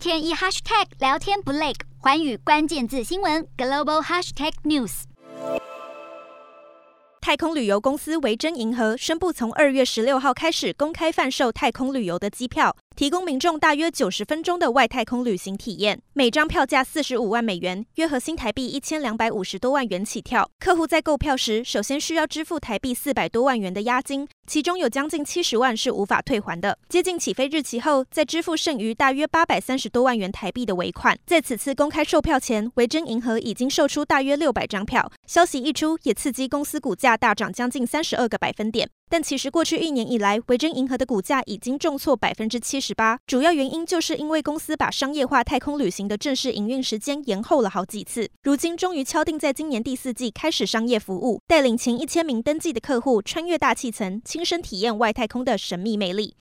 天一 hashtag 聊天不累，环宇关键字新闻 global hashtag news。太空旅游公司维珍银河宣布，从二月十六号开始公开贩售太空旅游的机票。提供民众大约九十分钟的外太空旅行体验，每张票价四十五万美元，约合新台币一千两百五十多万元起跳。客户在购票时，首先需要支付台币四百多万元的押金，其中有将近七十万是无法退还的。接近起飞日期后，再支付剩余大约八百三十多万元台币的尾款。在此次公开售票前，维珍银河已经售出大约六百张票，消息一出，也刺激公司股价大涨将近三十二个百分点。但其实过去一年以来，维珍银河的股价已经重挫百分之七十八，主要原因就是因为公司把商业化太空旅行的正式营运时间延后了好几次，如今终于敲定在今年第四季开始商业服务，带领前一千名登记的客户穿越大气层，亲身体验外太空的神秘魅力。